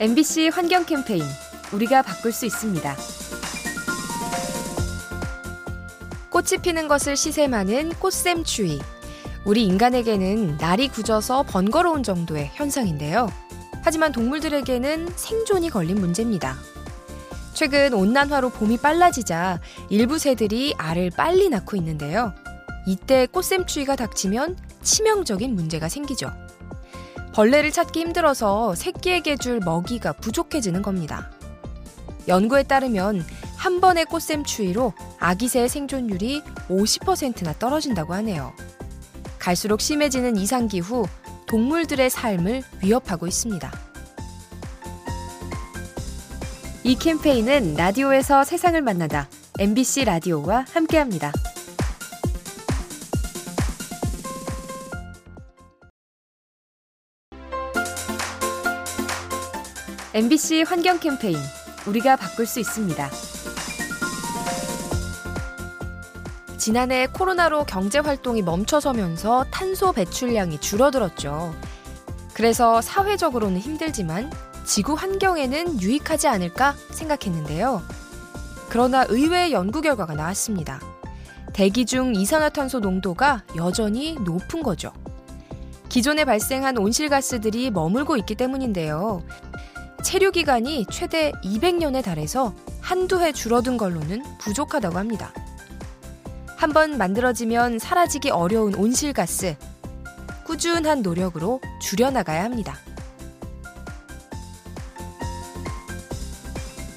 MBC 환경 캠페인 우리가 바꿀 수 있습니다. 꽃이 피는 것을 시샘하는 꽃샘추위. 우리 인간에게는 날이 굳어서 번거로운 정도의 현상인데요. 하지만 동물들에게는 생존이 걸린 문제입니다. 최근 온난화로 봄이 빨라지자 일부 새들이 알을 빨리 낳고 있는데요. 이때 꽃샘추위가 닥치면 치명적인 문제가 생기죠. 벌레를 찾기 힘들어서 새끼에게 줄 먹이가 부족해지는 겁니다. 연구에 따르면 한 번의 꽃샘 추위로 아기새의 생존율이 50%나 떨어진다고 하네요. 갈수록 심해지는 이상기후, 동물들의 삶을 위협하고 있습니다. 이 캠페인은 라디오에서 세상을 만나다 MBC 라디오와 함께합니다. MBC 환경 캠페인 우리가 바꿀 수 있습니다. 지난해 코로나로 경제 활동이 멈춰서면서 탄소 배출량이 줄어들었죠. 그래서 사회적으로는 힘들지만 지구 환경에는 유익하지 않을까 생각했는데요. 그러나 의외의 연구 결과가 나왔습니다. 대기 중 이산화탄소 농도가 여전히 높은 거죠. 기존에 발생한 온실가스들이 머물고 있기 때문인데요. 체류 기간이 최대 200년에 달해서 한두 해 줄어든 걸로는 부족하다고 합니다. 한번 만들어지면 사라지기 어려운 온실가스. 꾸준한 노력으로 줄여나가야 합니다.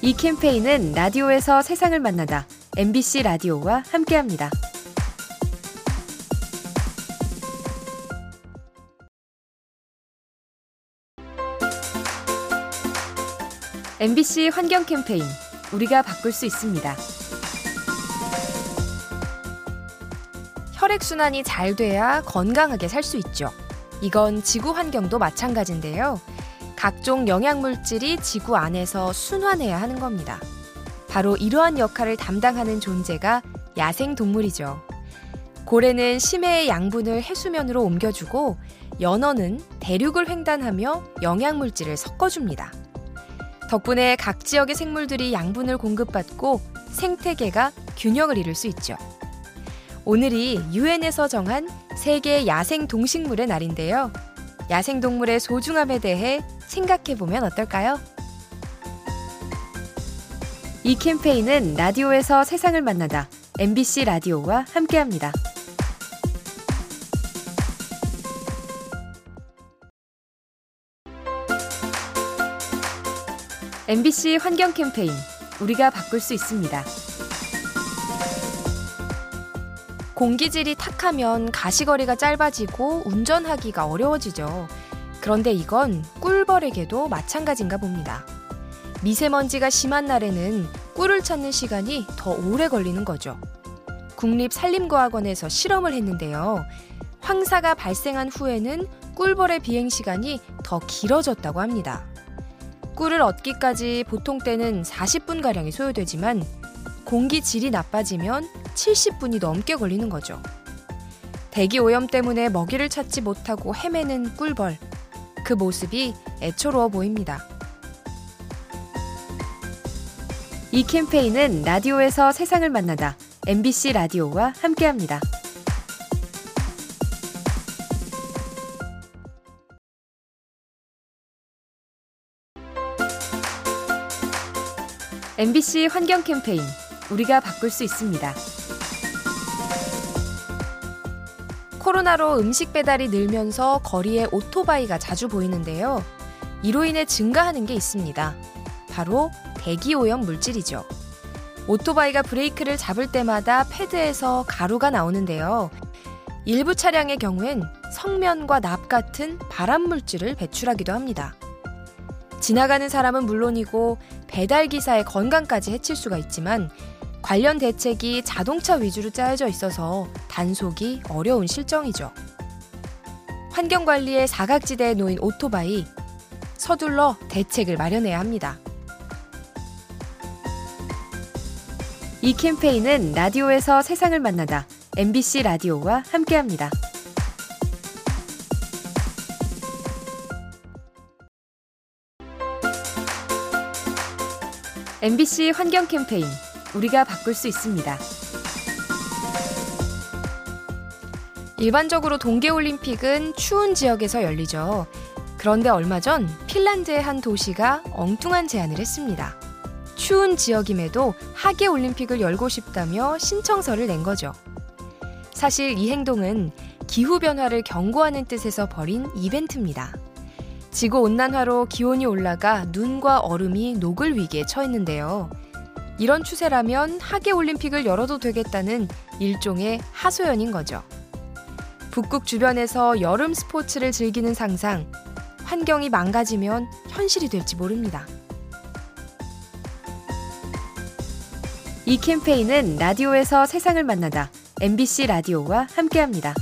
이 캠페인은 라디오에서 세상을 만나다 MBC 라디오와 함께합니다. MBC 환경 캠페인 우리가 바꿀 수 있습니다. 혈액순환이 잘 돼야 건강하게 살 수 있죠. 이건 지구 환경도 마찬가지인데요. 각종 영양물질이 지구 안에서 순환해야 하는 겁니다. 바로 이러한 역할을 담당하는 존재가 야생 동물이죠. 고래는 심해의 양분을 해수면으로 옮겨주고 연어는 대륙을 횡단하며 영양물질을 섞어줍니다. 덕분에 각 지역의 생물들이 양분을 공급받고 생태계가 균형을 이룰 수 있죠. 오늘이 유엔에서 정한 세계 야생 동식물의 날인데요. 야생 동물의 소중함에 대해 생각해 보면 어떨까요? 이 캠페인은 라디오에서 세상을 만나다 MBC 라디오와 함께합니다. MBC 환경 캠페인 우리가 바꿀 수 있습니다. 공기질이 탁하면 가시거리가 짧아지고 운전하기가 어려워지죠. 그런데 이건 꿀벌에게도 마찬가지인가 봅니다. 미세먼지가 심한 날에는 꿀을 찾는 시간이 더 오래 걸리는 거죠. 국립산림과학원에서 실험을 했는데요. 황사가 발생한 후에는 꿀벌의 비행 시간이 더 길어졌다고 합니다. 꿀을 얻기까지 보통 때는 40분가량이 소요되지만 공기 질이 나빠지면 70분이 넘게 걸리는 거죠. 대기 오염 때문에 먹이를 찾지 못하고 헤매는 꿀벌. 그 모습이 애처로워 보입니다. 이 캠페인은 라디오에서 세상을 만나다 MBC 라디오와 함께합니다. MBC 환경 캠페인 우리가 바꿀 수 있습니다. 코로나로 음식 배달이 늘면서 거리에 오토바이가 자주 보이는데요. 이로 인해 증가하는 게 있습니다. 바로 대기 오염 물질이죠. 오토바이가 브레이크를 잡을 때마다 패드에서 가루가 나오는데요. 일부 차량의 경우엔 성면과 납 같은 발암 물질을 배출하기도 합니다. 지나가는 사람은 물론이고 배달 기사의 건강까지 해칠 수가 있지만 관련 대책이 자동차 위주로 짜여져 있어서 단속이 어려운 실정이죠. 환경관리의 사각지대에 놓인 오토바이, 서둘러 대책을 마련해야 합니다. 이 캠페인은 라디오에서 세상을 만나다 MBC 라디오와 함께합니다. MBC 환경 캠페인 우리가 바꿀 수 있습니다. 일반적으로 동계올림픽은 추운 지역에서 열리죠. 그런데 얼마 전 핀란드의 한 도시가 엉뚱한 제안을 했습니다. 추운 지역임에도 하계올림픽을 열고 싶다며 신청서를 낸 거죠. 사실 이 행동은 기후변화를 경고하는 뜻에서 벌인 이벤트입니다. 지구 온난화로 기온이 올라가 눈과 얼음이 녹을 위기에 처했는데요. 이런 추세라면 하계 올림픽을 열어도 되겠다는 일종의 하소연인 거죠. 북극 주변에서 여름 스포츠를 즐기는 상상, 환경이 망가지면 현실이 될지 모릅니다. 이 캠페인은 라디오에서 세상을 만나다 MBC 라디오와 함께합니다.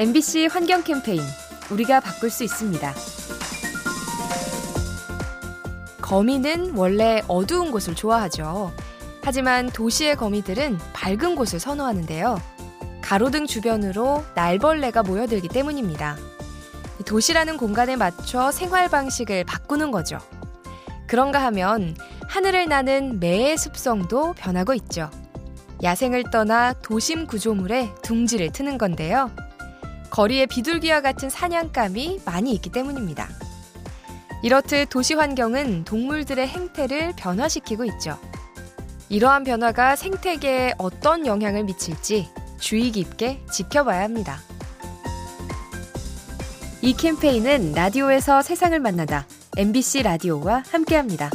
MBC 환경 캠페인 우리가 바꿀 수 있습니다. 거미는 원래 어두운 곳을 좋아하죠. 하지만 도시의 거미들은 밝은 곳을 선호하는데요. 가로등 주변으로 날벌레가 모여들기 때문입니다. 도시라는 공간에 맞춰 생활 방식을 바꾸는 거죠. 그런가 하면 하늘을 나는 매의 습성도 변하고 있죠. 야생을 떠나 도심 구조물에 둥지를 트는 건데요. 거리에 비둘기와 같은 사냥감이 많이 있기 때문입니다. 이렇듯 도시 환경은 동물들의 행태를 변화시키고 있죠. 이러한 변화가 생태계에 어떤 영향을 미칠지 주의 깊게 지켜봐야 합니다. 이 캠페인은 라디오에서 세상을 만나다 MBC 라디오와 함께합니다.